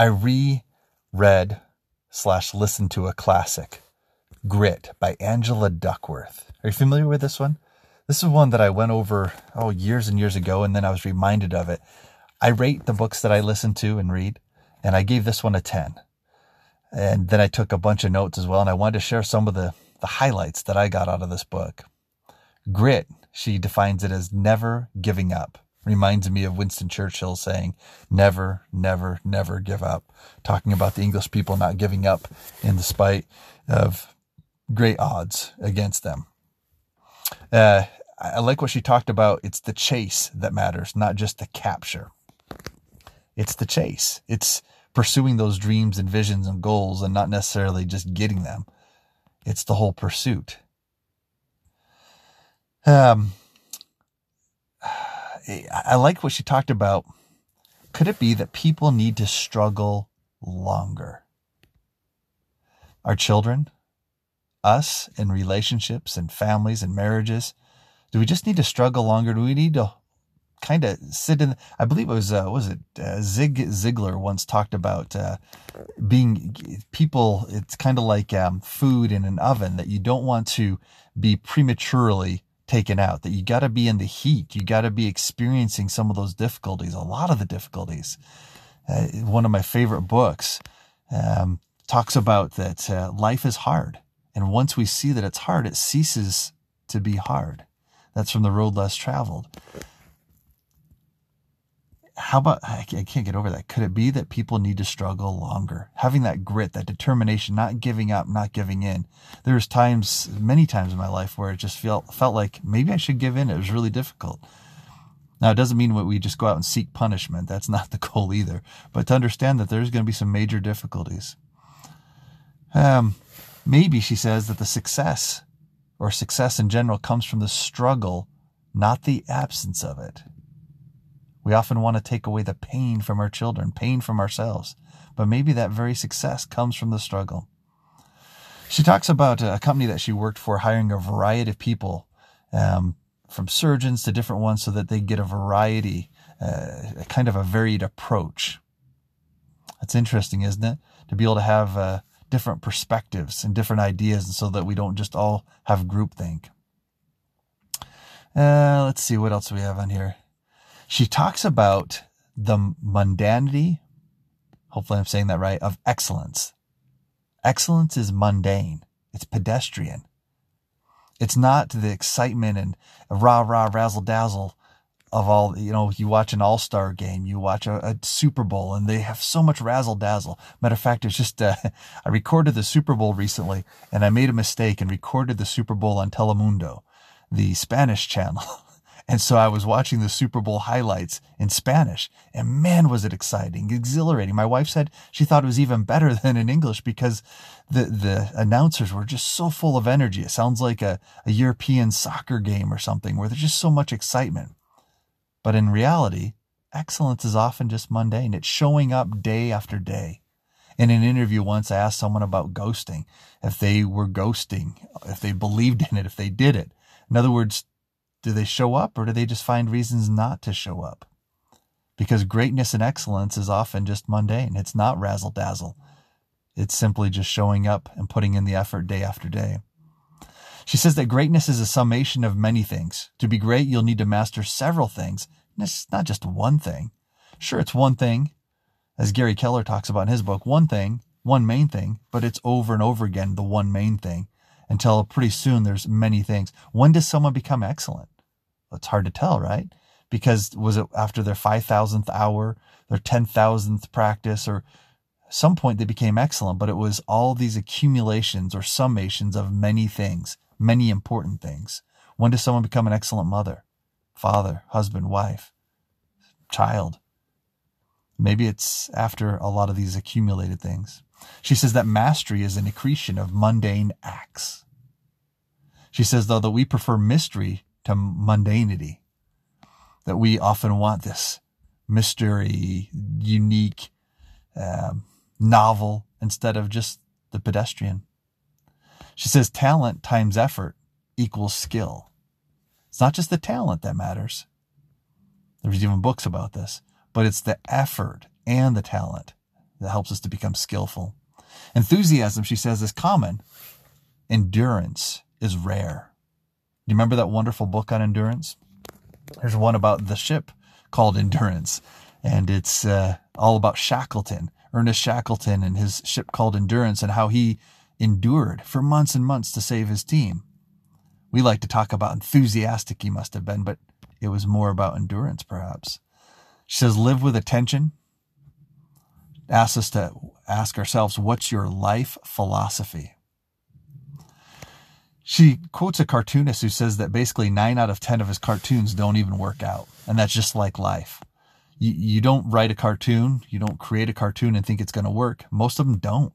I reread slash listened to a classic, Grit by Angela Duckworth. Are you familiar with this one? This is one that I went over, oh, years and years ago, and then I was reminded of it. I rate the books that I listen to and read, and I gave this one a 10. And then I took a bunch of notes as well, and I wanted to share some of the, the highlights that I got out of this book. Grit, she defines it as never giving up. Reminds me of Winston Churchill saying, never, never, never give up. Talking about the English people not giving up in the spite of great odds against them. Uh, I like what she talked about. It's the chase that matters, not just the capture. It's the chase. It's pursuing those dreams and visions and goals and not necessarily just getting them. It's the whole pursuit. Um, I like what she talked about. Could it be that people need to struggle longer? Our children, us in relationships and families and marriages, do we just need to struggle longer? Do we need to kind of sit in. I believe it was uh, was it uh, Zig Ziglar once talked about uh, being people. It's kind of like um, food in an oven that you don't want to be prematurely taken out. That you got to be in the heat. You got to be experiencing some of those difficulties. A lot of the difficulties. Uh, one of my favorite books um, talks about that uh, life is hard, and once we see that it's hard, it ceases to be hard. That's from the road less traveled how about I can't get over that. Could it be that people need to struggle longer, having that grit, that determination, not giving up, not giving in? There's times, many times in my life where it just felt felt like maybe I should give in. It was really difficult. Now it doesn't mean we just go out and seek punishment. That's not the goal either. But to understand that there's going to be some major difficulties. Um, maybe she says that the success or success in general comes from the struggle, not the absence of it. We often want to take away the pain from our children, pain from ourselves, but maybe that very success comes from the struggle. She talks about a company that she worked for hiring a variety of people, um, from surgeons to different ones, so that they get a variety, uh, kind of a varied approach. That's interesting, isn't it? To be able to have uh, different perspectives and different ideas, and so that we don't just all have groupthink. Uh, let's see what else we have on here. She talks about the mundanity, hopefully I'm saying that right, of excellence. Excellence is mundane. It's pedestrian. It's not the excitement and rah rah razzle dazzle of all, you know, you watch an all-star game, you watch a, a, Super Bowl and they have so much razzle dazzle. Matter of fact, it's just, uh, I recorded the Super Bowl recently and I made a mistake and recorded the Super Bowl on Telemundo, the Spanish channel. And so I was watching the Super Bowl highlights in Spanish and man, was it exciting, exhilarating. My wife said she thought it was even better than in English because the, the announcers were just so full of energy. It sounds like a, a European soccer game or something where there's just so much excitement. But in reality, excellence is often just mundane. It's showing up day after day. In an interview once, I asked someone about ghosting, if they were ghosting, if they believed in it, if they did it. In other words, do they show up or do they just find reasons not to show up? Because greatness and excellence is often just mundane. It's not razzle dazzle. It's simply just showing up and putting in the effort day after day. She says that greatness is a summation of many things. To be great, you'll need to master several things. And it's not just one thing. Sure, it's one thing, as Gary Keller talks about in his book, one thing, one main thing, but it's over and over again the one main thing until pretty soon there's many things. When does someone become excellent? It's hard to tell, right? Because was it after their 5,000th hour, their 10,000th practice, or some point they became excellent, but it was all these accumulations or summations of many things, many important things. When does someone become an excellent mother, father, husband, wife, child? Maybe it's after a lot of these accumulated things. She says that mastery is an accretion of mundane acts. She says, though, that we prefer mystery to mundanity, that we often want this mystery, unique, um, novel instead of just the pedestrian. She says talent times effort equals skill. It's not just the talent that matters. There's even books about this, but it's the effort and the talent that helps us to become skillful. Enthusiasm, she says, is common. Endurance is rare. Do you remember that wonderful book on endurance? There's one about the ship called Endurance, and it's uh, all about Shackleton, Ernest Shackleton, and his ship called Endurance, and how he endured for months and months to save his team. We like to talk about enthusiastic he must have been, but it was more about endurance, perhaps. She says, live with attention. Asks us to ask ourselves, what's your life philosophy? She quotes a cartoonist who says that basically nine out of 10 of his cartoons don't even work out. And that's just like life. You, you don't write a cartoon, you don't create a cartoon and think it's going to work. Most of them don't.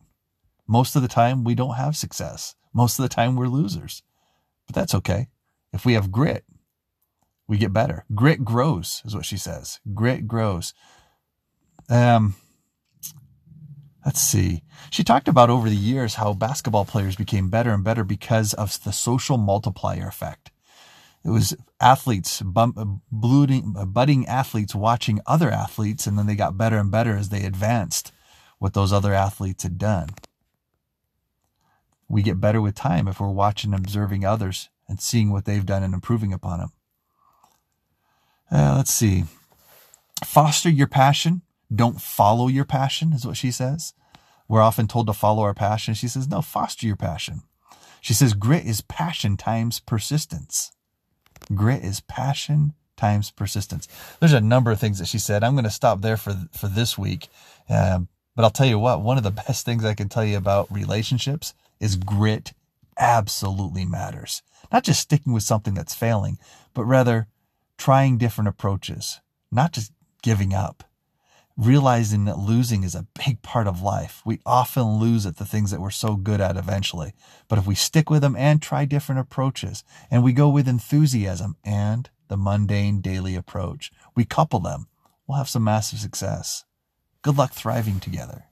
Most of the time, we don't have success. Most of the time, we're losers. But that's okay. If we have grit, we get better. Grit grows, is what she says. Grit grows. Um, let's see. She talked about over the years how basketball players became better and better because of the social multiplier effect. It was athletes, blooding, budding athletes watching other athletes, and then they got better and better as they advanced what those other athletes had done. We get better with time if we're watching and observing others and seeing what they've done and improving upon them. Uh, let's see. Foster your passion. Don't follow your passion, is what she says. We're often told to follow our passion. She says, no, foster your passion. She says, grit is passion times persistence. Grit is passion times persistence. There's a number of things that she said. I'm going to stop there for, for this week. Um, but I'll tell you what, one of the best things I can tell you about relationships is grit absolutely matters. Not just sticking with something that's failing, but rather trying different approaches, not just giving up. Realizing that losing is a big part of life. We often lose at the things that we're so good at eventually. But if we stick with them and try different approaches, and we go with enthusiasm and the mundane daily approach, we couple them, we'll have some massive success. Good luck thriving together.